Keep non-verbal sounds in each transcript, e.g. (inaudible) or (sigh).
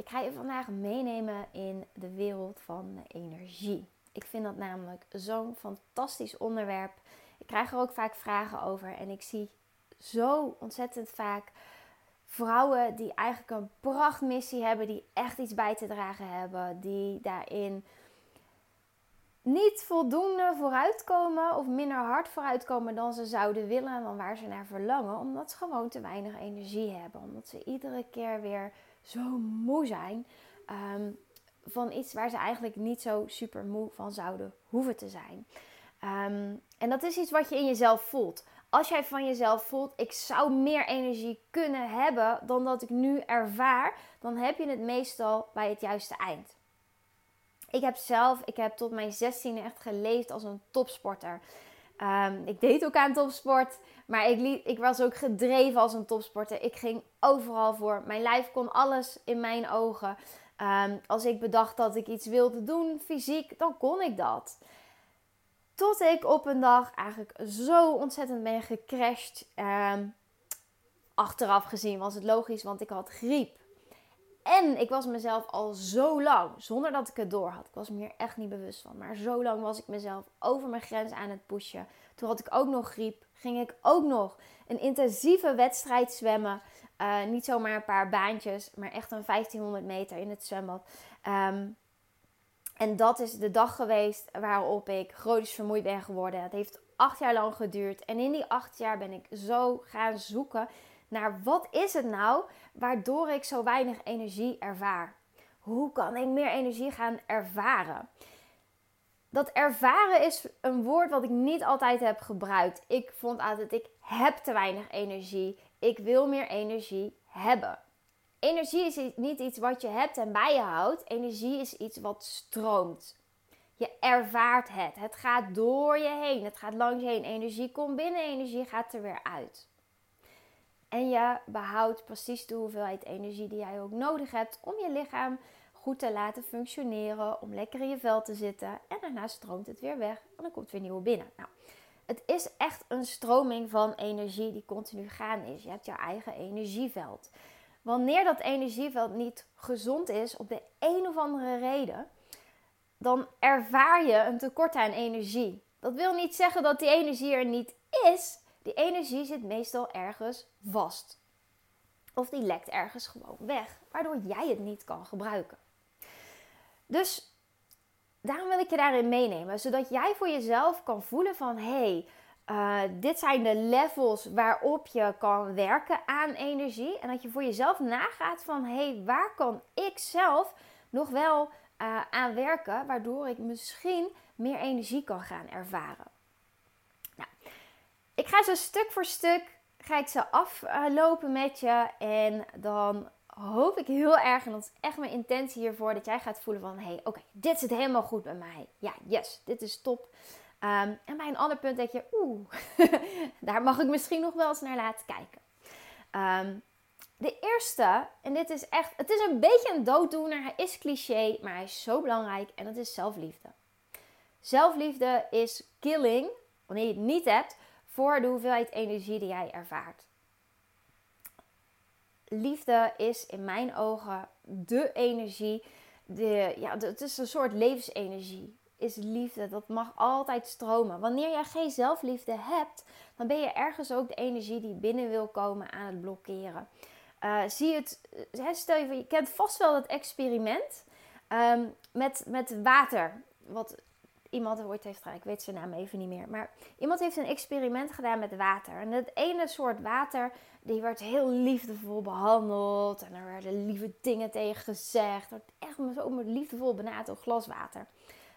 Ik ga je vandaag meenemen in de wereld van energie. Ik vind dat namelijk zo'n fantastisch onderwerp. Ik krijg er ook vaak vragen over en ik zie zo ontzettend vaak vrouwen die eigenlijk een prachtmissie hebben, die echt iets bij te dragen hebben, die daarin niet voldoende vooruitkomen of minder hard vooruitkomen dan ze zouden willen en dan waar ze naar verlangen, omdat ze gewoon te weinig energie hebben, omdat ze iedere keer weer zo moe zijn um, van iets waar ze eigenlijk niet zo super moe van zouden hoeven te zijn. Um, en dat is iets wat je in jezelf voelt. Als jij van jezelf voelt, ik zou meer energie kunnen hebben dan dat ik nu ervaar, dan heb je het meestal bij het juiste eind. Ik heb zelf, ik heb tot mijn 16e echt geleefd als een topsporter. Um, ik deed ook aan topsport, maar ik, ik was ook gedreven als een topsporter. Ik ging overal voor. Mijn lijf kon alles in mijn ogen. Um, als ik bedacht dat ik iets wilde doen, fysiek, dan kon ik dat. Tot ik op een dag eigenlijk zo ontzettend ben gecrashed. Um, achteraf gezien was het logisch, want ik had griep. En ik was mezelf al zo lang, zonder dat ik het door had. Ik was me hier echt niet bewust van. Maar zo lang was ik mezelf over mijn grens aan het pushen. Toen had ik ook nog griep. Ging ik ook nog een intensieve wedstrijd zwemmen. Uh, niet zomaar een paar baantjes, maar echt een 1500 meter in het zwembad. Um, en dat is de dag geweest waarop ik chronisch vermoeid ben geworden. Het heeft acht jaar lang geduurd. En in die acht jaar ben ik zo gaan zoeken naar wat is het nou waardoor ik zo weinig energie ervaar? Hoe kan ik meer energie gaan ervaren? Dat ervaren is een woord wat ik niet altijd heb gebruikt. Ik vond altijd, ik heb te weinig energie. Ik wil meer energie hebben. Energie is niet iets wat je hebt en bij je houdt. Energie is iets wat stroomt. Je ervaart het. Het gaat door je heen. Het gaat langs je heen. Energie komt binnen, energie gaat er weer uit. En je behoudt precies de hoeveelheid energie die jij ook nodig hebt om je lichaam goed te laten functioneren, om lekker in je vel te zitten. En daarna stroomt het weer weg en dan komt weer nieuwe binnen. Nou, het is echt een stroming van energie die continu gaan is. Je hebt je eigen energieveld. Wanneer dat energieveld niet gezond is, op de een of andere reden, dan ervaar je een tekort aan energie. Dat wil niet zeggen dat die energie er niet is. Die energie zit meestal ergens vast. Of die lekt ergens gewoon weg, waardoor jij het niet kan gebruiken. Dus daarom wil ik je daarin meenemen, zodat jij voor jezelf kan voelen van hé, hey, uh, dit zijn de levels waarop je kan werken aan energie. En dat je voor jezelf nagaat van hé, hey, waar kan ik zelf nog wel uh, aan werken, waardoor ik misschien meer energie kan gaan ervaren. Ik ga zo stuk voor stuk ga ik ze aflopen met je en dan hoop ik heel erg, en dat is echt mijn intentie hiervoor, dat jij gaat voelen van hé, hey, oké, dit zit helemaal goed bij mij. Ja, yes, dit is top. Um, en bij een ander punt denk je, oeh, (laughs) daar mag ik misschien nog wel eens naar laten kijken. Um, de eerste, en dit is echt, het is een beetje een dooddoener, hij is cliché, maar hij is zo belangrijk en dat is zelfliefde. Zelfliefde is killing, wanneer je het niet hebt, de hoeveelheid energie die jij ervaart. Liefde is in mijn ogen de energie, de, ja, het is een soort levensenergie is liefde. Dat mag altijd stromen. Wanneer jij geen zelfliefde hebt, dan ben je ergens ook de energie die binnen wil komen aan het blokkeren. Uh, zie het, uh, stel je je kent vast wel dat experiment um, met, met water. Wat iemand ooit heeft ik weet zijn naam even niet meer. Maar iemand heeft een experiment gedaan met water. En het ene soort water, die werd heel liefdevol behandeld. En er werden lieve dingen tegen gezegd. Er werd echt zo liefdevol benaderd, glas water.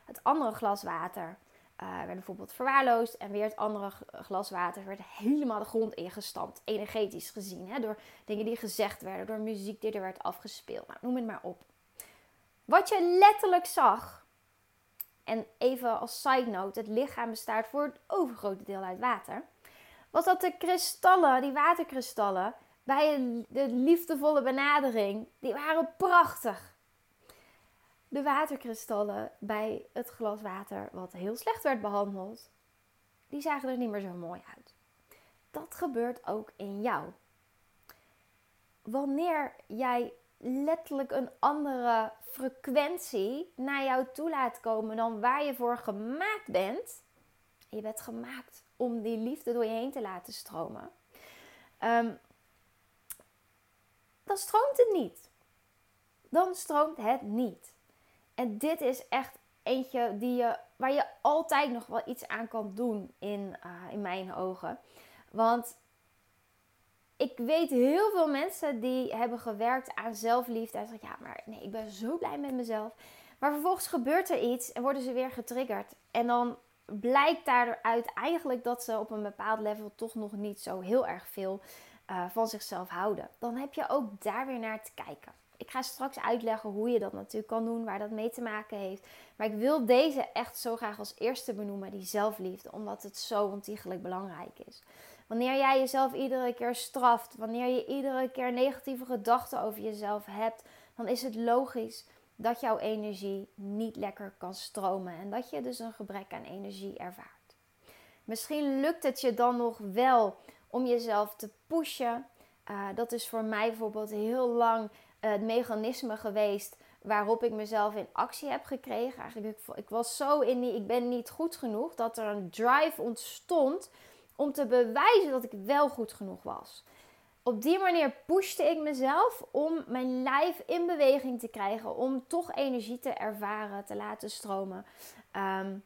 Het andere glas water uh, werd bijvoorbeeld verwaarloosd. En weer het andere glas water werd helemaal de grond ingestampt. Energetisch gezien. Hè, door dingen die gezegd werden. Door muziek die er werd afgespeeld. Nou, noem het maar op. Wat je letterlijk zag. En even als side note. Het lichaam bestaat voor het overgrote deel uit water. Was dat de kristallen, die waterkristallen. Bij de liefdevolle benadering. Die waren prachtig de waterkristallen bij het glas water wat heel slecht werd behandeld, die zagen er niet meer zo mooi uit. Dat gebeurt ook in jou. Wanneer jij letterlijk een andere frequentie naar jou toe laat komen dan waar je voor gemaakt bent. Je bent gemaakt om die liefde door je heen te laten stromen. Um, dan stroomt het niet. Dan stroomt het niet. En dit is echt eentje die je, waar je altijd nog wel iets aan kan doen in, uh, in mijn ogen. Want ik weet heel veel mensen die hebben gewerkt aan zelfliefde. En zeggen, ja, maar nee, ik ben zo blij met mezelf. Maar vervolgens gebeurt er iets en worden ze weer getriggerd. En dan blijkt daaruit eigenlijk dat ze op een bepaald level toch nog niet zo heel erg veel uh, van zichzelf houden. Dan heb je ook daar weer naar te kijken. Ik ga straks uitleggen hoe je dat natuurlijk kan doen, waar dat mee te maken heeft. Maar ik wil deze echt zo graag als eerste benoemen, die zelfliefde, omdat het zo ontiegelijk belangrijk is. Wanneer jij jezelf iedere keer straft, wanneer je iedere keer negatieve gedachten over jezelf hebt, dan is het logisch dat jouw energie niet lekker kan stromen en dat je dus een gebrek aan energie ervaart. Misschien lukt het je dan nog wel om jezelf te pushen. Uh, dat is voor mij bijvoorbeeld heel lang het mechanisme geweest waarop ik mezelf in actie heb gekregen. Eigenlijk, ik was zo in die, ik ben niet goed genoeg, dat er een drive ontstond om te bewijzen dat ik wel goed genoeg was. Op die manier pushte ik mezelf om mijn lijf in beweging te krijgen, om toch energie te ervaren, te laten stromen. Um,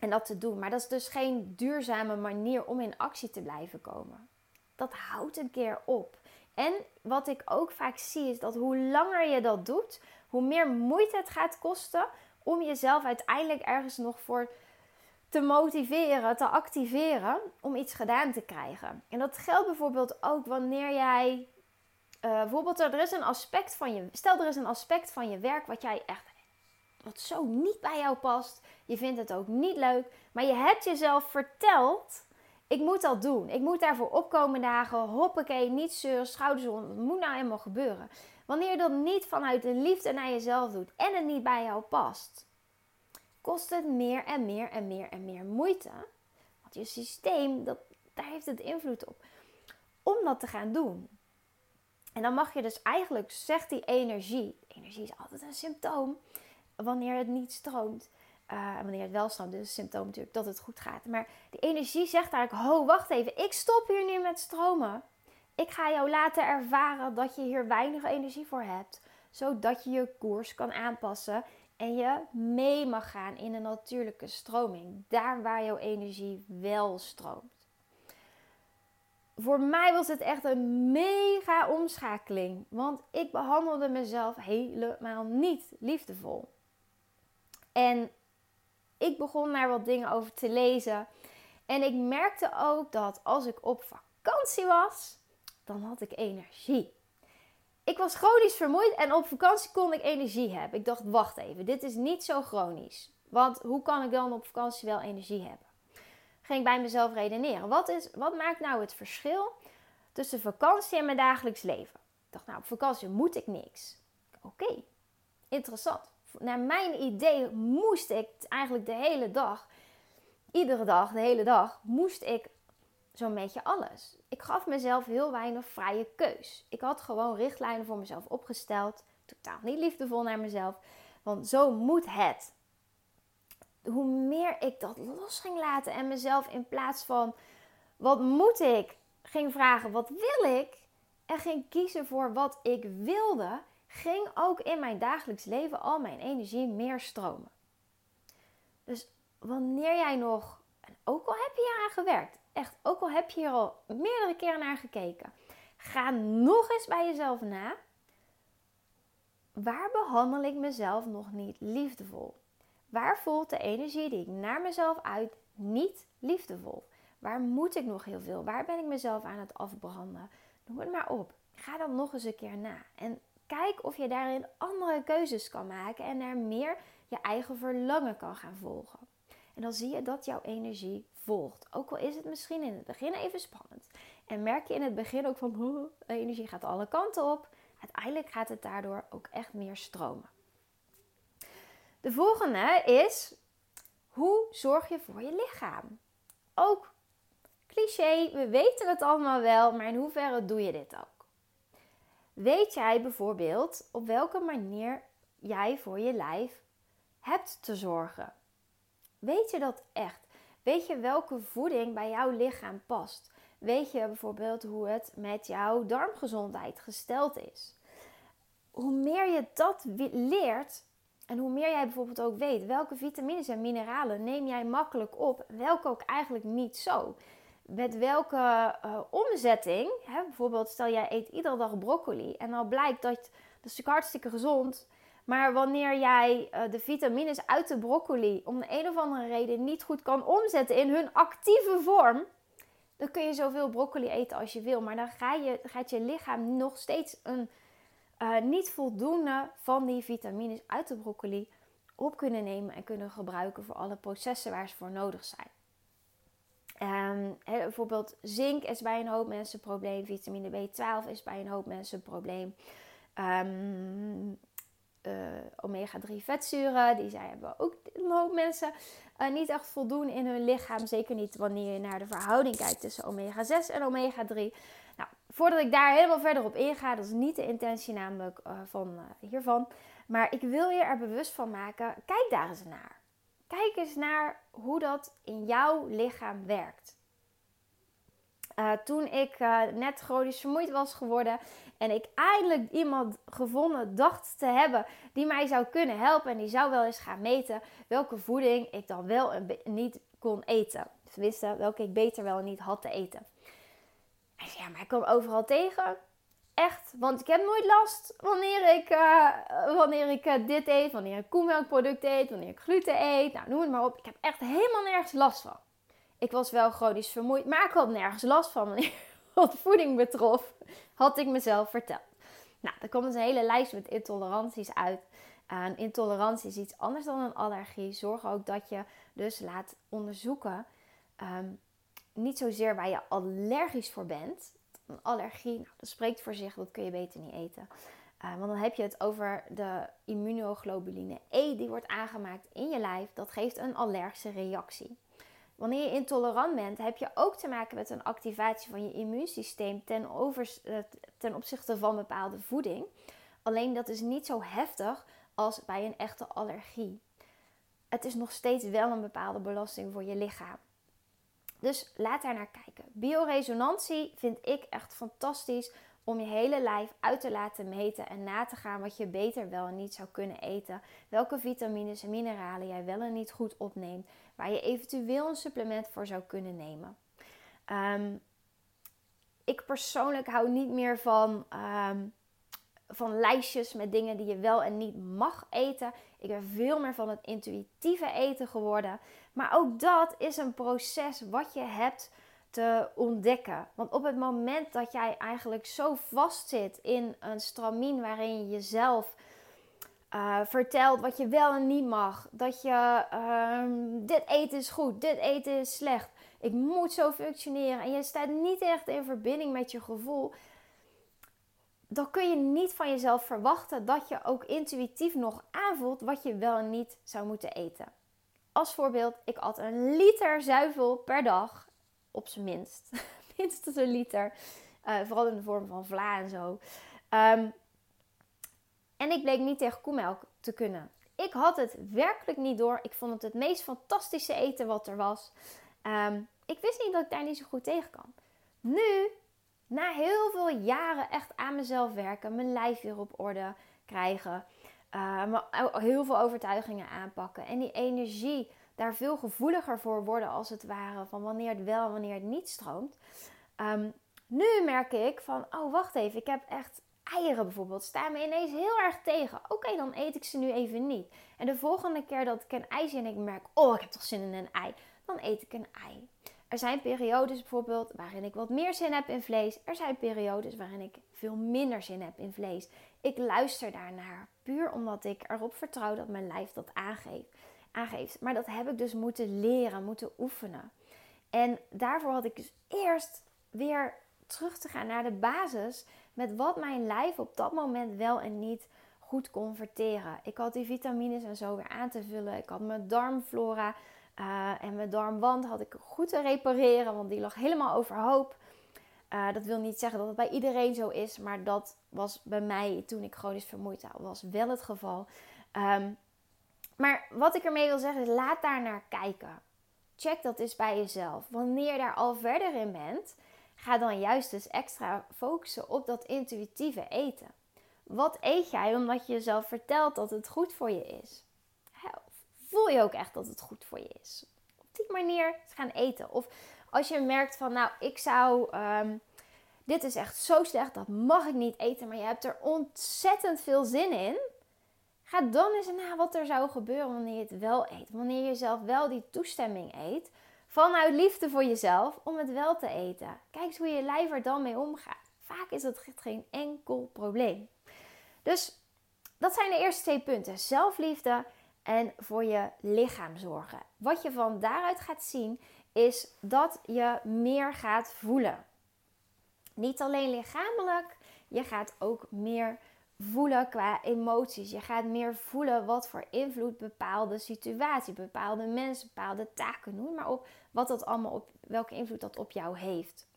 en dat te doen. Maar dat is dus geen duurzame manier om in actie te blijven komen. Dat houdt een keer op. En wat ik ook vaak zie is dat hoe langer je dat doet, hoe meer moeite het gaat kosten om jezelf uiteindelijk ergens nog voor te motiveren, te activeren om iets gedaan te krijgen. En dat geldt bijvoorbeeld ook wanneer jij uh, bijvoorbeeld er is een aspect van je stel er is een aspect van je werk wat jij echt wat zo niet bij jou past. Je vindt het ook niet leuk. Maar je hebt jezelf verteld: ik moet dat doen. Ik moet daarvoor opkomen dagen. Hoppakee, niet zeuren, schouders onder. Het moet nou helemaal gebeuren. Wanneer je dat niet vanuit de liefde naar jezelf doet en het niet bij jou past, kost het meer en meer en meer en meer moeite. Want je systeem, dat, daar heeft het invloed op. Om dat te gaan doen. En dan mag je dus eigenlijk, zegt die energie, energie is altijd een symptoom, wanneer het niet stroomt. Uh, wanneer het wel stroomt, dus symptoom natuurlijk dat het goed gaat. Maar die energie zegt eigenlijk: Ho, wacht even, ik stop hier nu met stromen. Ik ga jou laten ervaren dat je hier weinig energie voor hebt, zodat je je koers kan aanpassen en je mee mag gaan in een natuurlijke stroming, daar waar jouw energie wel stroomt. Voor mij was het echt een mega omschakeling, want ik behandelde mezelf helemaal niet liefdevol. En ik begon daar wat dingen over te lezen. En ik merkte ook dat als ik op vakantie was, dan had ik energie. Ik was chronisch vermoeid en op vakantie kon ik energie hebben. Ik dacht, wacht even, dit is niet zo chronisch. Want hoe kan ik dan op vakantie wel energie hebben? Ging bij mezelf redeneren. Wat, is, wat maakt nou het verschil tussen vakantie en mijn dagelijks leven? Ik dacht, nou, op vakantie moet ik niks. Oké, interessant naar mijn idee moest ik eigenlijk de hele dag, iedere dag, de hele dag, moest ik zo'n beetje alles. Ik gaf mezelf heel weinig vrije keus. Ik had gewoon richtlijnen voor mezelf opgesteld. Totaal niet liefdevol naar mezelf. Want zo moet het. Hoe meer ik dat los ging laten en mezelf in plaats van wat moet ik, ging vragen wat wil ik. En ging kiezen voor wat ik wilde, ging ook in mijn dagelijks leven al mijn energie meer stromen. Dus wanneer jij nog, en ook al heb je hier aan gewerkt, echt, ook al heb je hier al meerdere keren naar gekeken, ga nog eens bij jezelf na. Waar behandel ik mezelf nog niet liefdevol? Waar voelt de energie die ik naar mezelf uit niet liefdevol? Waar moet ik nog heel veel? Waar ben ik mezelf aan het afbranden? Noem het maar op. Ga dan nog eens een keer na. En Kijk of je daarin andere keuzes kan maken en er meer je eigen verlangen kan gaan volgen. En dan zie je dat jouw energie Ook al is het misschien in het begin even spannend. En merk je in het begin ook van, de energie gaat alle kanten op. Uiteindelijk gaat het daardoor ook echt meer stromen. De volgende is, hoe zorg je voor je lichaam? Ook cliché, we weten het allemaal wel, maar in hoeverre doe je dit ook? Weet jij bijvoorbeeld op welke manier jij voor je lijf hebt te zorgen? Weet je dat echt? Weet je welke voeding bij jouw lichaam past? Weet je bijvoorbeeld hoe het met jouw darmgezondheid gesteld is? Hoe meer je dat leert en hoe meer jij bijvoorbeeld ook weet welke vitamines en mineralen neem jij makkelijk op, welke ook eigenlijk niet zo. Met welke uh, omzetting, hè, bijvoorbeeld stel jij eet iedere dag broccoli en dan blijkt dat, dat is natuurlijk hartstikke gezond, maar wanneer jij uh, de vitamines uit de broccoli om de een of andere reden niet goed kan omzetten in hun actieve vorm, dan kun je zoveel broccoli eten als je wil. Maar dan ga je, gaat je lichaam nog steeds een uh, niet voldoende van die vitamines uit de broccoli op kunnen nemen en kunnen gebruiken voor alle processen waar ze voor nodig zijn. Um, bijvoorbeeld zink is bij een hoop mensen een probleem. Vitamine B12 is bij een hoop mensen een probleem. Um, uh, omega-3 vetzuren, die zij hebben ook een hoop mensen uh, niet echt voldoen in hun lichaam. Zeker niet wanneer je naar de verhouding kijkt tussen omega-6 en omega-3. Nou, voordat ik daar helemaal verder op inga, dat is niet de intentie namelijk uh, van hiervan. Maar ik wil je er bewust van maken, kijk daar eens naar. Kijk eens naar hoe dat in jouw lichaam werkt. Toen ik net chronisch vermoeid was geworden en ik eindelijk iemand gevonden dacht te hebben die mij zou kunnen helpen en die zou wel eens gaan meten welke voeding ik dan wel en niet kon eten. Tenminste, welke ik beter wel en niet had te eten. Hij zei, ja, maar ik kom overal tegen. Echt, want ik heb nooit last wanneer ik, uh, wanneer ik dit eet, wanneer ik koemelkproduct eet, wanneer ik gluten eet. Nou, noem het maar op. Ik heb echt helemaal nergens last van. Ik was wel chronisch vermoeid, maar ik had nergens last van wanneer (laughs) wat voeding betrof, had ik mezelf verteld. Nou, er komt dus een hele lijst met intoleranties uit. Een intolerantie is iets anders dan een allergie. Zorg ook dat je dus laat onderzoeken. Um, niet zozeer waar je allergisch voor bent. Een allergie, nou, dat spreekt voor zich, dat kun je beter niet eten. Uh, want dan heb je het over de immunoglobuline E die wordt aangemaakt in je lijf. Dat geeft een allergische reactie. Wanneer je intolerant bent, heb je ook te maken met een activatie van je immuunsysteem ten, over, eh, ten opzichte van bepaalde voeding. Alleen dat is niet zo heftig als bij een echte allergie. Het is nog steeds wel een bepaalde belasting voor je lichaam. Dus laat daar naar kijken. Bioresonantie vind ik echt fantastisch om je hele lijf uit te laten meten en na te gaan wat je beter wel en niet zou kunnen eten. Welke vitamines en mineralen jij wel en niet goed opneemt. Waar je eventueel een supplement voor zou kunnen nemen. Ehm, ik persoonlijk hou niet meer van, ehm, van lijstjes met dingen die je wel en niet mag eten. Ik ben veel meer van het intuïtieve eten geworden. Maar ook dat is een proces wat je hebt te ontdekken. Want op het moment dat jij eigenlijk zo vastzit in een stramien waarin je jezelf uh, vertelt wat je wel en niet mag, dat je uh, dit eten is goed, dit eten is slecht, ik moet zo functioneren en je staat niet echt in verbinding met je gevoel, dan kun je niet van jezelf verwachten dat je ook intuïtief nog aanvoelt wat je wel en niet zou moeten eten. Als voorbeeld, ik at een liter zuivel per dag op zijn minst. (laughs) Minstens een liter. Uh, vooral in de vorm van vla en zo. Um, en ik bleek niet tegen koemelk te kunnen. Ik had het werkelijk niet door. Ik vond het het meest fantastische eten wat er was. Um, ik wist niet dat ik daar niet zo goed tegen kan. Nu, na heel veel jaren echt aan mezelf werken, mijn lijf weer op orde krijgen, uh, heel veel overtuigingen aanpakken en die energie daar veel gevoeliger voor worden als het ware van wanneer het wel en wanneer het niet stroomt. Um, nu merk ik van, oh wacht even, ik heb echt eieren bijvoorbeeld, staan me ineens heel erg tegen. Oké, dan eet ik ze nu even niet. En de volgende keer dat ik een ei zie en ik merk, oh ik heb toch zin in een ei, dan eet ik een ei. Er zijn periodes bijvoorbeeld waarin ik wat meer zin heb in vlees. Er zijn periodes waarin ik veel minder zin heb in vlees. Ik luister daarnaar, puur omdat ik erop vertrouw dat mijn lijf dat aangeeft aangeeft. Maar dat heb ik dus moeten leren, moeten oefenen. En daarvoor had ik dus eerst weer terug te gaan naar de basis met wat mijn lijf op dat moment wel en niet goed kon verteren. Ik had die vitamines en zo weer aan te vullen. Ik had mijn darmflora uh, en mijn darmwand had ik goed te repareren, want die lag helemaal overhoop. Uh, dat wil niet zeggen dat het bij iedereen zo is, maar dat was bij mij toen ik chronisch vermoeid was wel het geval. Um, maar wat ik ermee wil zeggen is, laat daar naar kijken. Check dat eens bij jezelf. Wanneer je daar al verder in bent, ga dan juist dus extra focussen op dat intuïtieve eten. Wat eet jij omdat je jezelf vertelt dat het goed voor je is? Voel je ook echt dat het goed voor je is? Op die manier gaan eten. Of als je merkt van, nou, ik zou, ehm, dit is echt zo slecht, dat mag ik niet eten, maar je hebt er ontzettend veel zin in. Ga dan eens na wat er zou gebeuren wanneer je het wel eet. Wanneer je zelf wel die toestemming eet. Vanuit liefde voor jezelf om het wel te eten. Kijk eens hoe je lijf er dan mee omgaat. Vaak is het geen enkel probleem. Dus dat zijn de eerste twee punten. Zelfliefde en voor je lichaam zorgen. Wat je van daaruit gaat zien is dat je meer gaat voelen. Niet alleen lichamelijk, je gaat ook meer voelen qua emoties. Je gaat meer voelen wat voor invloed bepaalde situatie, bepaalde mensen, bepaalde taken, noem maar op, wat dat allemaal op, welke invloed dat op jou heeft.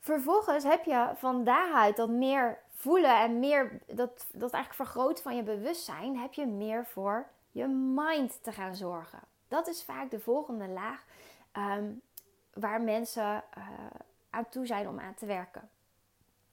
Vervolgens heb je van daaruit dat meer voelen en meer dat, dat eigenlijk vergroten van je bewustzijn, heb je meer voor je mind te gaan zorgen. Dat is vaak de volgende laag ehm, waar mensen uh, aan toe zijn om aan te werken.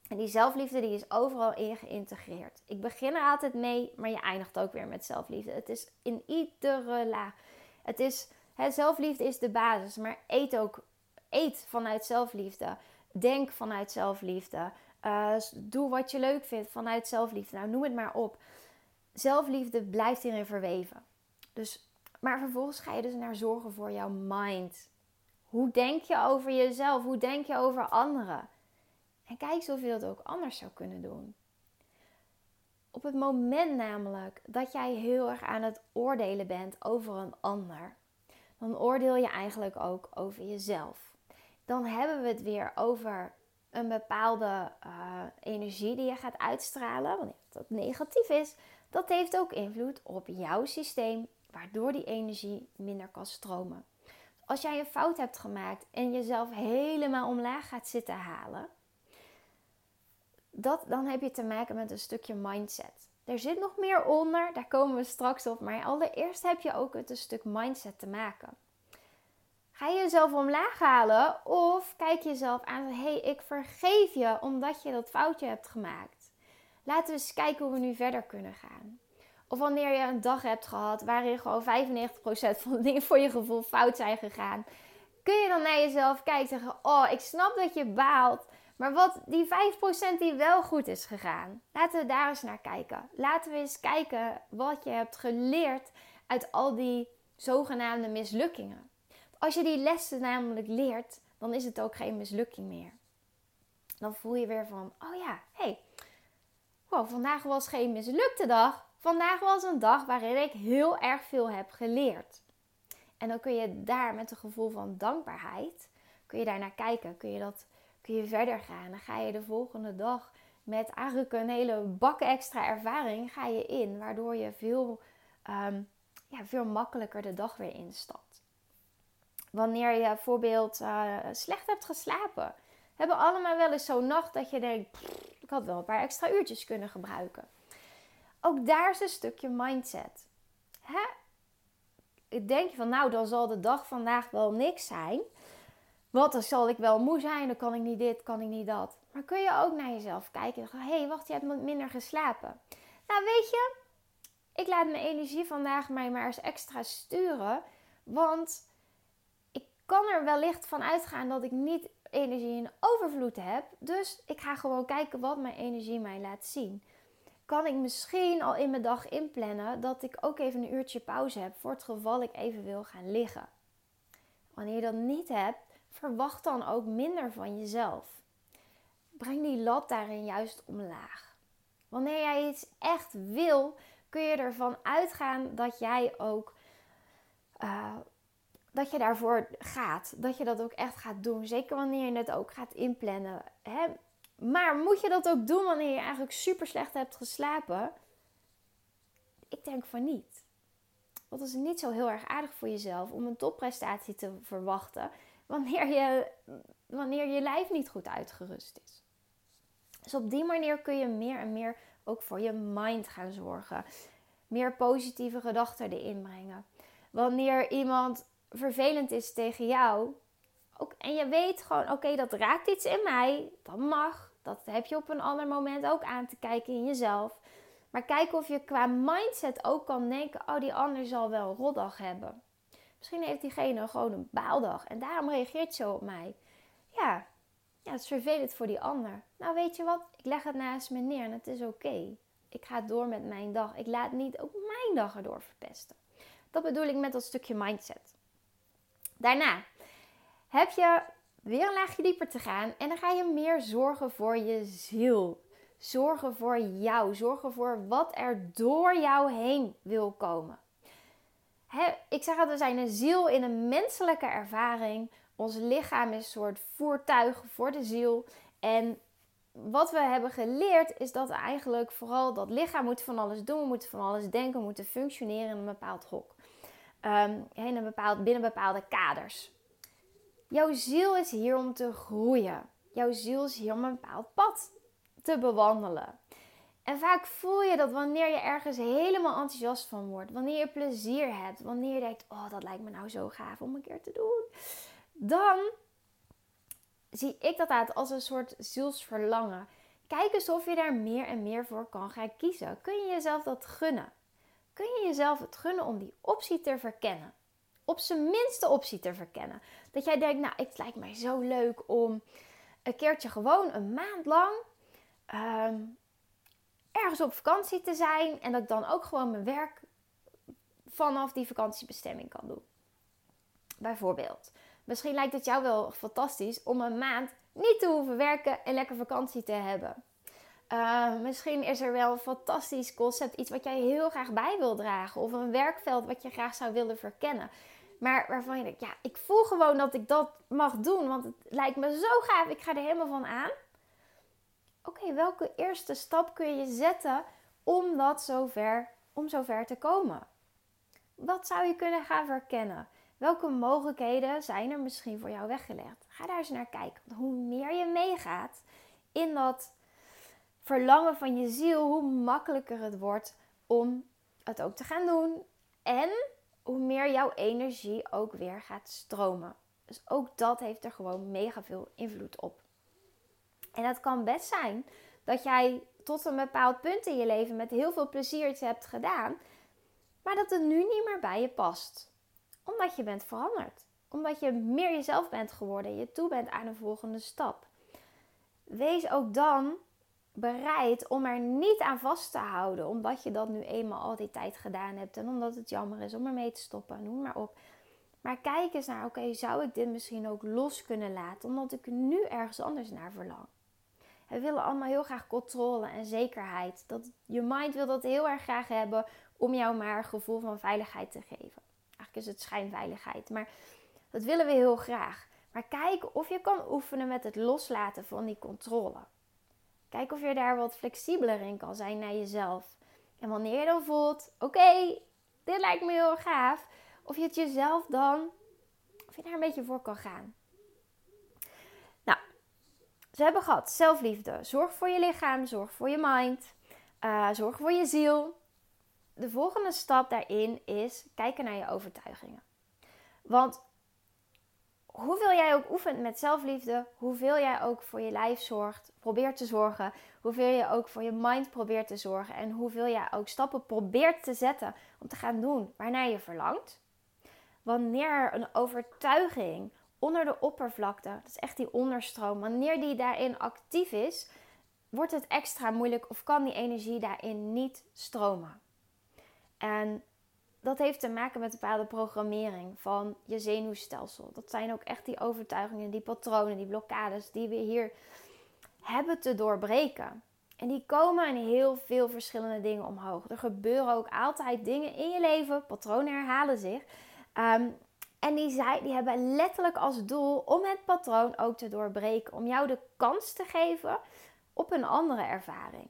En die zelfliefde die is overal in geïntegreerd. Ik begin er altijd mee, maar je eindigt ook weer met zelfliefde. Het is in iedere laag. Het is, zelfliefde is de basis, maar eet ook. Eet vanuit zelfliefde. Denk vanuit zelfliefde. Uh, doe wat je leuk vindt vanuit zelfliefde. Nou, noem het maar op. Zelfliefde blijft hierin verweven. Dus, maar vervolgens ga je dus naar zorgen voor jouw mind. Hoe denk je over jezelf? Hoe denk je over anderen? En kijk eens je dat ook anders zou kunnen doen. Op het moment namelijk dat jij heel erg aan het oordelen bent over een ander, dan oordeel je eigenlijk ook over jezelf. Dan hebben we het weer over een bepaalde uh, energie die je gaat uitstralen. Wanneer dat negatief is, dat heeft ook invloed op jouw systeem, waardoor die energie minder kan stromen. Als jij een fout hebt gemaakt en jezelf helemaal omlaag gaat zitten halen, dat, dan heb je te maken met een stukje mindset. Er zit nog meer onder, daar komen we straks op. Maar allereerst heb je ook met een stuk mindset te maken. Ga je jezelf omlaag halen of kijk jezelf aan, hé, hey, ik vergeef je omdat je dat foutje hebt gemaakt. Laten we eens kijken hoe we nu verder kunnen gaan. Of wanneer je een dag hebt gehad waarin gewoon 95% van de dingen voor je gevoel fout zijn gegaan. Kun je dan naar jezelf kijken en zeggen, oh, ik snap dat je baalt. Maar wat die 5% die wel goed is gegaan, laten we daar eens naar kijken. Laten we eens kijken wat je hebt geleerd uit al die zogenaamde mislukkingen. Als je die lessen namelijk leert, dan is het ook geen mislukking meer. Dan voel je weer van, oh ja, hé, hey, wow, vandaag was geen mislukte dag. Vandaag was een dag waarin ik heel erg veel heb geleerd. En dan kun je daar met een gevoel van dankbaarheid, kun je daar naar kijken. Kun je dat kun je verder gaan. Dan ga je de volgende dag met eigenlijk een hele bak extra ervaring ga je in. Waardoor je veel, ehm, ja, veel makkelijker de dag weer instapt. Wanneer je bijvoorbeeld uh, slecht hebt geslapen. Hebben allemaal wel eens zo'n nacht dat je denkt, ik had wel een paar extra uurtjes kunnen gebruiken. Ook daar is een stukje mindset. Hè? Denk je van, nou dan zal de dag vandaag wel niks zijn. Wat dan zal ik wel moe zijn, dan kan ik niet dit, kan ik niet dat. Maar kun je ook naar jezelf kijken en hé, hey, wacht, je hebt minder geslapen. Nou, weet je, ik laat mijn energie vandaag mij maar eens extra sturen. Want ik kan er wellicht van uitgaan dat ik niet energie in overvloed heb. Dus ik ga gewoon kijken wat mijn energie mij laat zien. Kan ik misschien al in mijn dag inplannen dat ik ook even een uurtje pauze heb voor het geval ik even wil gaan liggen. Wanneer je dat niet hebt, verwacht dan ook minder van jezelf. Breng die lat daarin juist omlaag. Wanneer jij iets echt wil, kun je ervan uitgaan dat jij ook uh, dat je daarvoor gaat. Dat je dat ook echt gaat doen. Zeker wanneer je het ook gaat inplannen. Hè? Maar moet je dat ook doen wanneer je eigenlijk super slecht hebt geslapen? Ik denk van niet. Want het is niet zo heel erg aardig voor jezelf om een topprestatie te verwachten wanneer je wanneer je lijf niet goed uitgerust is. Dus op die manier kun je meer en meer ook voor je mind gaan zorgen. Meer positieve gedachten erin brengen. Wanneer iemand vervelend is tegen jou, ook, en je weet gewoon, oké, dat raakt iets in mij, dat mag. Dat heb je op een ander moment ook aan te kijken in jezelf. Maar kijk of je qua mindset ook kan denken: oh, die ander zal wel een rotdag hebben. Misschien heeft diegene gewoon een baaldag en daarom reageert zo op mij. Ja, ja, het vervelend voor die ander. Nou, weet je wat? Ik leg het naast me neer en het is oké. Ik ga door met mijn dag. Ik laat niet ook mijn dag erdoor verpesten. Dat bedoel ik met dat stukje mindset. Daarna heb je weer een laagje dieper te gaan en dan ga je meer zorgen voor je ziel. Zorgen voor jou. Zorgen voor wat er door jou heen wil komen. Ik zeg altijd, we zijn een ziel in een menselijke ervaring. Ons lichaam is een soort voertuig voor de ziel. En wat we hebben geleerd is dat eigenlijk vooral dat lichaam moet van alles doen. We moeten van alles denken, we moeten functioneren in een bepaald hok. Um, in een bepaald, binnen bepaalde kaders. Jouw ziel is hier om te groeien. Jouw ziel is hier om een bepaald pad te bewandelen. En vaak voel je dat wanneer je ergens helemaal enthousiast van wordt, wanneer je plezier hebt, wanneer je denkt: Oh, dat lijkt me nou zo gaaf om een keer te doen, dan zie ik dat uit als een soort zielsverlangen. Kijk eens of je daar meer en meer voor kan gaan kiezen. Kun je jezelf dat gunnen? Kun je jezelf het gunnen om die optie te verkennen? Op zijn minste optie te verkennen. Dat jij denkt, nou, het lijkt mij zo leuk om een keertje gewoon een maand lang Ehm, ergens op vakantie te zijn en dat ik dan ook gewoon mijn werk vanaf die vakantiebestemming kan doen. Bijvoorbeeld. Misschien lijkt het jou wel fantastisch om een maand niet te hoeven werken en lekker vakantie te hebben. Ehm, misschien is er wel een fantastisch concept, iets wat jij heel graag bij wil dragen, of een werkveld wat je graag zou willen verkennen. Maar waarvan je denkt, ja, ik voel gewoon dat ik dat mag doen, want het lijkt me zo gaaf, ik ga er helemaal van aan oké, welke eerste stap kun je zetten om dat zover, om zover te komen? Wat zou je kunnen gaan verkennen? Welke mogelijkheden zijn er misschien voor jou weggelegd? Ga daar eens naar kijken. hoe meer je meegaat in dat verlangen van je ziel, hoe makkelijker het wordt om het ook te gaan doen. En hoe meer jouw energie ook weer gaat stromen. Dus ook dat heeft er gewoon mega veel invloed op. En het kan best zijn dat jij tot een bepaald punt in je leven met heel veel plezier iets hebt gedaan, maar dat het nu niet meer bij je past. Omdat je bent veranderd. Omdat je meer jezelf bent geworden en je toe bent aan een volgende stap. Wees ook dan bereid om er niet aan vast te houden, omdat je dat nu eenmaal al die tijd gedaan hebt en omdat het jammer is om ermee te stoppen, noem maar op. Maar kijk eens naar, oké, zou ik dit misschien ook los kunnen laten, omdat ik nu ergens anders naar verlang? We willen allemaal heel graag controle en zekerheid. Dat, je mind wil dat heel erg graag hebben om jou maar een gevoel van veiligheid te geven. Eigenlijk is het schijnveiligheid, maar dat willen we heel graag. Maar kijk of je kan oefenen met het loslaten van die controle. Kijk of je daar wat flexibeler in kan zijn naar jezelf. En wanneer je dan voelt, oké, dit lijkt me heel gaaf. Of je het jezelf dan, of je daar een beetje voor kan gaan. Ze hebben gehad zelfliefde. Zorg voor je lichaam, zorg voor je mind, uh, zorg voor je ziel. De volgende stap daarin is kijken naar je overtuigingen. Want hoeveel jij ook oefent met zelfliefde, hoeveel jij ook voor je lijf zorgt, probeert te zorgen, hoeveel je ook voor je mind probeert te zorgen en hoeveel jij ook stappen probeert te zetten om te gaan doen waarnaar je verlangt. Wanneer een overtuiging onder de oppervlakte, dat is echt die onderstroom, wanneer die daarin actief is, wordt het extra moeilijk of kan die energie daarin niet stromen. En dat heeft te maken met bepaalde programmering van je zenuwstelsel. Dat zijn ook echt die overtuigingen, die patronen, die blokkades die we hier hebben te doorbreken. En die komen in heel veel verschillende dingen omhoog. Er gebeuren ook altijd dingen in je leven, patronen herhalen zich. Um, en die, zei, die hebben letterlijk als doel om het patroon ook te doorbreken. Om jou de kans te geven op een andere ervaring.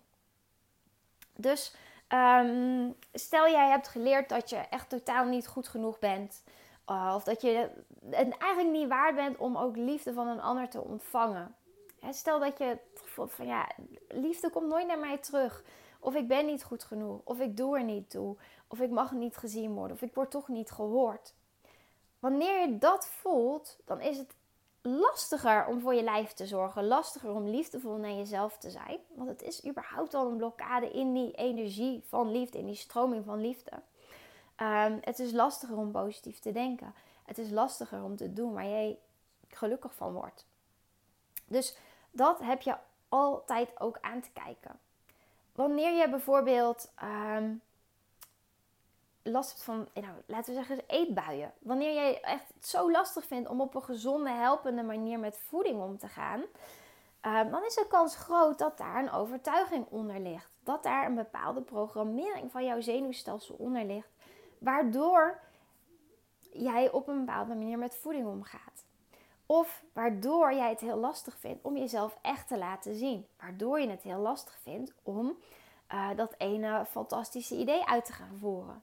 Dus um, stel jij hebt geleerd dat je echt totaal niet goed genoeg bent. Uh, of dat je het eigenlijk niet waard bent om ook liefde van een ander te ontvangen. stel dat je voelt van ja, liefde komt nooit naar mij terug. Of ik ben niet goed genoeg. Of ik doe er niet toe. Of ik mag niet gezien worden. Of ik word toch niet gehoord. Wanneer je dat voelt, dan is het lastiger om voor je lijf te zorgen. Lastiger om liefdevol naar jezelf te zijn. Want het is überhaupt al een blokkade in die energie van liefde. In die stroming van liefde. Um, het is lastiger om positief te denken. Het is lastiger om te doen waar jij gelukkig van wordt. Dus dat heb je altijd ook aan te kijken. Wanneer je bijvoorbeeld um, last hebt van, nou, laten we zeggen, eetbuien. Wanneer jij echt het zo lastig vindt om op een gezonde, helpende manier met voeding om te gaan, um, dan is de kans groot dat daar een overtuiging onder ligt. Dat daar een bepaalde programmering van jouw zenuwstelsel onder ligt, waardoor jij op een bepaalde manier met voeding omgaat. Of waardoor jij het heel lastig vindt om jezelf echt te laten zien. Waardoor je het heel lastig vindt om uh, dat ene fantastische idee uit te gaan voeren.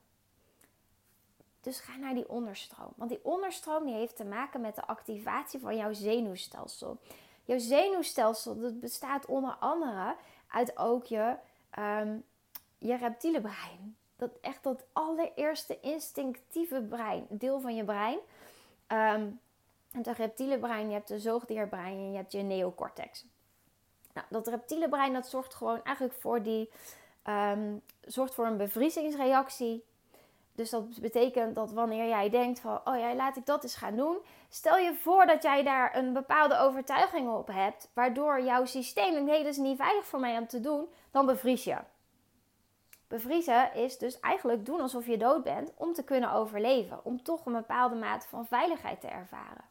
Dus ga naar die onderstroom. Want die onderstroom die heeft te maken met de activatie van jouw zenuwstelsel. Jouw zenuwstelsel dat bestaat onder andere uit ook je, um, je reptiele brein. Dat echt dat allereerste instinctieve brein, deel van je brein. Um, het reptiele brein, je hebt de zoogdierbrein en je hebt je neocortex. Nou, dat reptiele brein dat zorgt gewoon eigenlijk voor die um, zorgt voor een bevriezingsreactie. Dus dat betekent dat wanneer jij denkt van, oh ja, laat ik dat eens gaan doen. Stel je voor dat jij daar een bepaalde overtuiging op hebt, waardoor jouw systeem denkt, nee, dat is niet veilig voor mij om te doen, dan bevries je. Bevriezen is dus eigenlijk doen alsof je dood bent om te kunnen overleven, om toch een bepaalde mate van veiligheid te ervaren.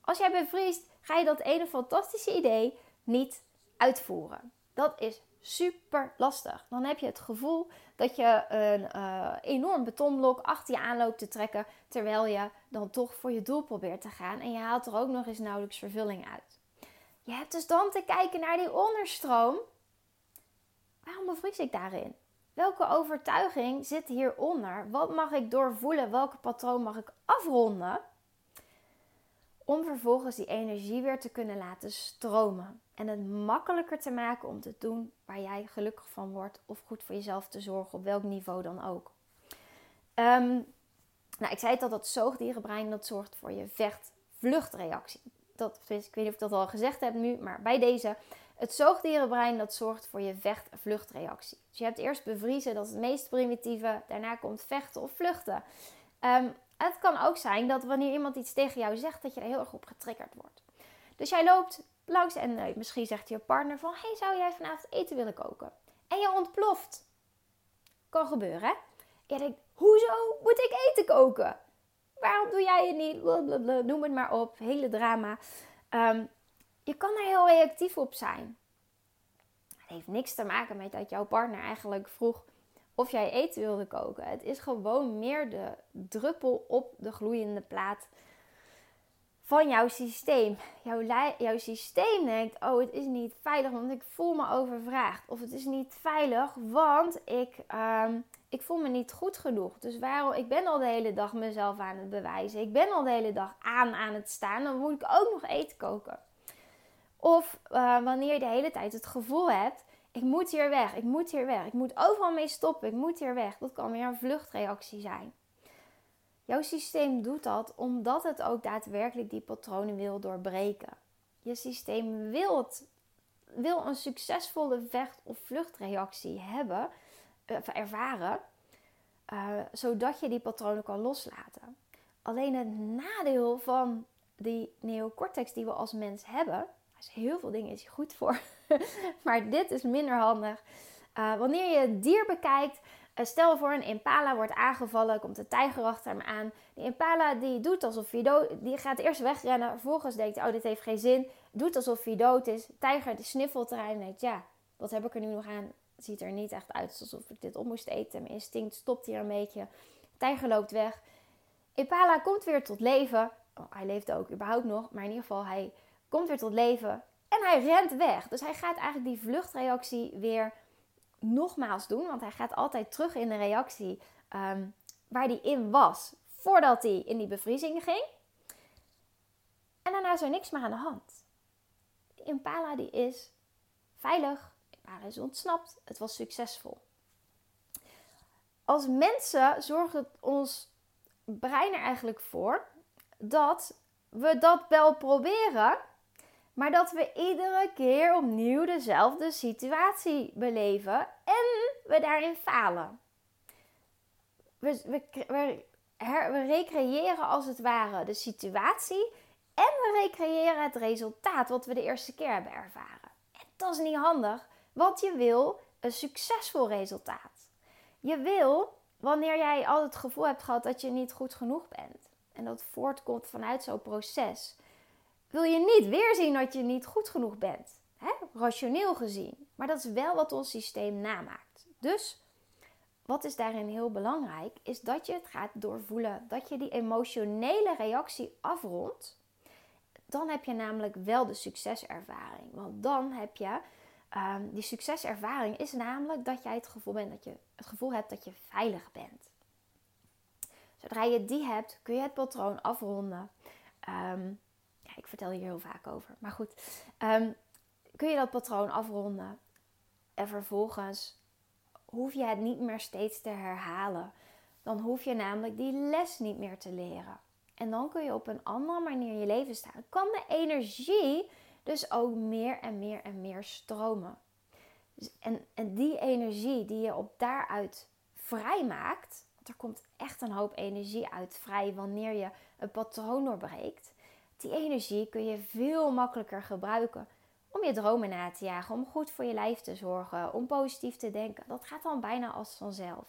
Als jij bevriest, ga je dat ene fantastische idee niet uitvoeren. Dat is super lastig. Dan heb je het gevoel dat je een uh, enorm betonblok achter je aanloopt te trekken, terwijl je dan toch voor je doel probeert te gaan en je haalt er ook nog eens nauwelijks vervulling uit. Je hebt dus dan te kijken naar die onderstroom. Waarom bevries ik daarin? Welke overtuiging zit hieronder? Wat mag ik doorvoelen? Welke patroon mag ik afronden? Om vervolgens die energie weer te kunnen laten stromen. En het makkelijker te maken om te doen waar jij gelukkig van wordt. Of goed voor jezelf te zorgen, op welk niveau dan ook. Um, nou, ik zei het al, dat zoogdierenbrein dat zorgt voor je vecht-vluchtreactie. Dat, ik weet niet of ik dat al gezegd heb nu, maar bij deze. Het zoogdierenbrein dat zorgt voor je vecht-vluchtreactie. Dus je hebt eerst bevriezen, dat is het meest primitieve. Daarna komt vechten of vluchten. Um, het kan ook zijn dat wanneer iemand iets tegen jou zegt, dat je er heel erg op getriggerd wordt. Dus jij loopt langs en uh, misschien zegt je partner van... Hey, zou jij vanavond eten willen koken? En je ontploft. Kan gebeuren, hè? Je denkt, hoezo moet ik eten koken? Waarom doe jij het niet? Noem het maar op. Hele drama. Um, je kan er heel reactief op zijn. Het heeft niks te maken met dat jouw partner eigenlijk vroeg of jij eten wilde koken. Het is gewoon meer de druppel op de gloeiende plaat van jouw systeem. Jouw, jouw systeem denkt: Oh, het is niet veilig, want ik voel me overvraagd. Of het is niet veilig, want ik, ehm, ik voel me niet goed genoeg. Dus waarom? Ik ben al de hele dag mezelf aan het bewijzen. Ik ben al de hele dag aan aan het staan. Dan moet ik ook nog eten koken. Of uh, wanneer je de hele tijd het gevoel hebt ik moet hier weg, ik moet hier weg, ik moet overal mee stoppen, ik moet hier weg. Dat kan weer een vluchtreactie zijn. Jouw systeem doet dat omdat het ook daadwerkelijk die patronen wil doorbreken. Je systeem wil, wil een succesvolle vecht- of vluchtreactie hebben, uh, ervaren, uh, zodat je die patronen kan loslaten. Alleen het nadeel van die neocortex die we als mens hebben, heel veel dingen is hij goed voor. (laughs) maar dit is minder handig. Uh, wanneer je het dier bekijkt, uh, stel voor een impala wordt aangevallen, komt een tijger achter hem aan. Die impala die doet alsof hij dood die gaat eerst wegrennen. Vervolgens denkt hij, oh dit heeft geen zin. Doet alsof hij dood is. tijger die sniffelt erin en denkt, ja, wat heb ik er nu nog aan? Ziet er niet echt uit alsof ik dit op moest eten. Mijn instinct stopt hier een beetje. tijger loopt weg. Impala komt weer tot leven. Oh, hij leeft ook überhaupt nog, maar in ieder geval hij komt weer tot leven en hij rent weg. Dus hij gaat eigenlijk die vluchtreactie weer nogmaals doen, want hij gaat altijd terug in de reactie um, waar hij in was voordat hij in die bevriezing ging. En daarna is er niks meer aan de hand. Die Impala die is veilig. Impala is ontsnapt. Het was succesvol. Als mensen zorgt ons brein er eigenlijk voor dat we dat wel proberen, maar dat we iedere keer opnieuw dezelfde situatie beleven en we daarin falen. We, we, we, recreëren als het ware de situatie en we recreëren het resultaat wat we de eerste keer hebben ervaren. En dat is niet handig, want je wil een succesvol resultaat. Je wil, wanneer jij al het gevoel hebt gehad dat je niet goed genoeg bent en dat voortkomt vanuit zo'n proces, wil je niet weer zien dat je niet goed genoeg bent. Hè? Rationeel gezien. Maar dat is wel wat ons systeem namaakt. Dus wat is daarin heel belangrijk, is dat je het gaat doorvoelen. Dat je die emotionele reactie afrondt. Dan heb je namelijk wel de succeservaring. Want dan heb je. Um, die succeservaring is namelijk dat jij het gevoel, bent dat je, het gevoel hebt dat je veilig bent. Zodra je die hebt, kun je het patroon afronden. Um, ik vertel hier heel vaak over. Maar goed, um, kun je dat patroon afronden. En vervolgens hoef je het niet meer steeds te herhalen. Dan hoef je namelijk die les niet meer te leren. En dan kun je op een andere manier je leven staan. Kan de energie dus ook meer en meer en meer stromen. Dus, en, en die energie die je op daaruit vrijmaakt, want er komt echt een hoop energie uit vrij wanneer je een patroon doorbreekt. Die energie kun je veel makkelijker gebruiken om je dromen na te jagen, om goed voor je lijf te zorgen, om positief te denken. Dat gaat dan bijna als vanzelf.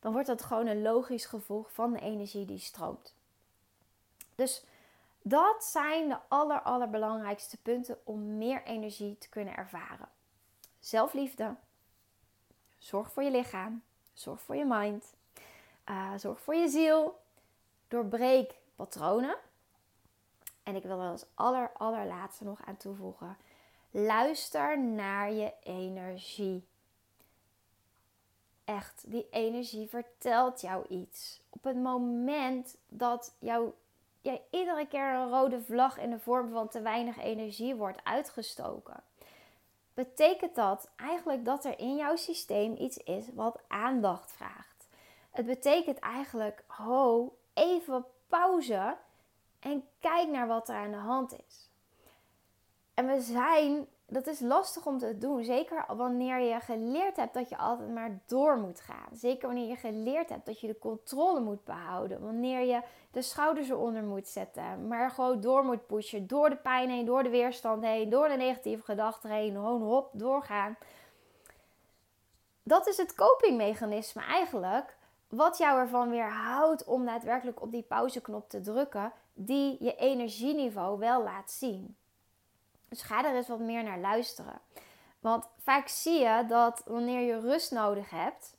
Dan wordt dat gewoon een logisch gevolg van de energie die stroomt. Dus dat zijn de aller, allerbelangrijkste punten om meer energie te kunnen ervaren. Zelfliefde. Zorg voor je lichaam. Zorg voor je mind. Uh, zorg voor je ziel. Doorbreek patronen. En ik wil er als aller, allerlaatste nog aan toevoegen. Luister naar je energie. Echt, die energie vertelt jou iets. Op het moment dat jou, jij iedere keer een rode vlag in de vorm van te weinig energie wordt uitgestoken, betekent dat eigenlijk dat er in jouw systeem iets is wat aandacht vraagt. Het betekent eigenlijk, ho, even pauze en kijk naar wat er aan de hand is. En we zijn, dat is lastig om te doen. Zeker wanneer je geleerd hebt dat je altijd maar door moet gaan. Zeker wanneer je geleerd hebt dat je de controle moet behouden. Wanneer je de schouders eronder moet zetten. Maar gewoon door moet pushen. Door de pijn heen, door de weerstand heen, door de negatieve gedachten heen. Gewoon hop, doorgaan. Dat is het copingmechanisme eigenlijk. Wat jou ervan weerhoudt om daadwerkelijk op die pauzeknop te drukken die je energieniveau wel laat zien. Dus ga er eens wat meer naar luisteren. Want vaak zie je dat wanneer je rust nodig hebt,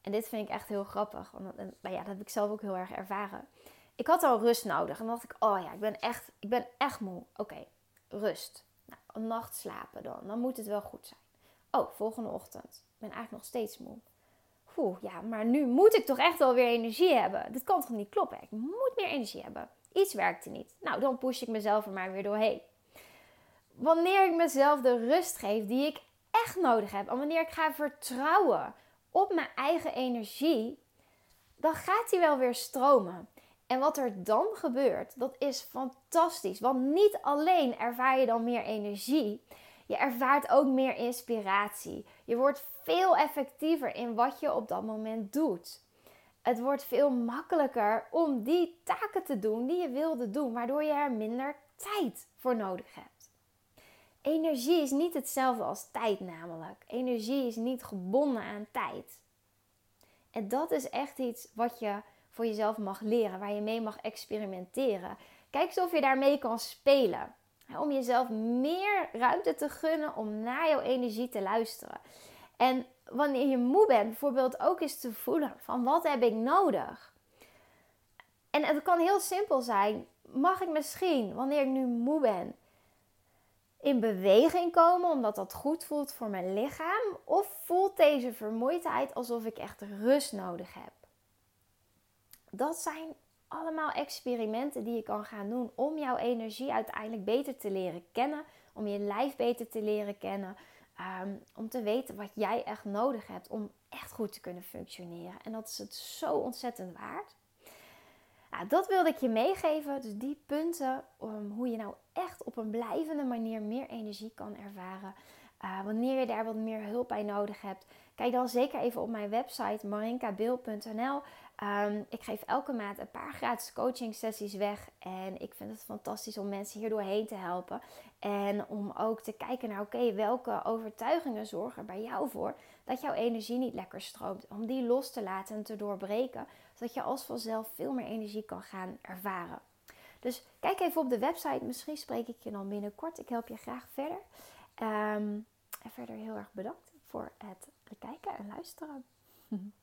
en dit vind ik echt heel grappig, want ja, dat heb ik zelf ook heel erg ervaren. Ik had al rust nodig en dacht ik, oh ja, ik ben echt, ik ben echt moe. Oké, rust. Nou, een nacht slapen dan, dan moet het wel goed zijn. Oh, volgende ochtend. Ik ben eigenlijk nog steeds moe. Oeh, ja, maar nu moet ik toch echt wel weer energie hebben. Dit kan toch niet kloppen? Ik moet meer energie hebben. Iets werkte niet. Nou, dan push ik mezelf er maar weer doorheen. Wanneer ik mezelf de rust geef die ik echt nodig heb. En wanneer ik ga vertrouwen op mijn eigen energie. Dan gaat die wel weer stromen. En wat er dan gebeurt, dat is fantastisch. Want niet alleen ervaar je dan meer energie. Je ervaart ook meer inspiratie. Je wordt veel effectiever in wat je op dat moment doet. Het wordt veel makkelijker om die taken te doen die je wilde doen, waardoor je er minder tijd voor nodig hebt. Energie is niet hetzelfde als tijd, namelijk. Energie is niet gebonden aan tijd. En dat is echt iets wat je voor jezelf mag leren, waar je mee mag experimenteren. Kijk eens of je daarmee kan spelen. Om jezelf meer ruimte te gunnen om naar jouw energie te luisteren. En wanneer je moe bent, bijvoorbeeld ook eens te voelen van wat heb ik nodig? En het kan heel simpel zijn. Mag ik misschien, wanneer ik nu moe ben, in beweging komen omdat dat goed voelt voor mijn lichaam? Of voelt deze vermoeidheid alsof ik echt rust nodig heb? dat zijn allemaal experimenten die je kan gaan doen om jouw energie uiteindelijk beter te leren kennen, om je lijf beter te leren kennen, ehm, om te weten wat jij echt nodig hebt om echt goed te kunnen functioneren. En dat is het zo ontzettend waard. Dat wilde ik je meegeven. Dus die punten, um, hoe je nou echt op een blijvende manier meer energie kan ervaren. Uh, wanneer je daar wat meer hulp bij nodig hebt, kijk dan zeker even op mijn website marinkabeel.nl. Um, ik geef elke maand een paar gratis coaching sessies weg. En ik vind het fantastisch om mensen hier doorheen te helpen. En om ook te kijken naar, oké, welke overtuigingen zorgen er bij jou voor dat jouw energie niet lekker stroomt. Om die los te laten en te doorbreken. Zodat je als vanzelf veel meer energie kan gaan ervaren. Dus kijk even op de website. Misschien spreek ik je dan binnenkort. Ik help je graag verder. Um, en verder heel erg bedankt voor het kijken en luisteren. (laughs)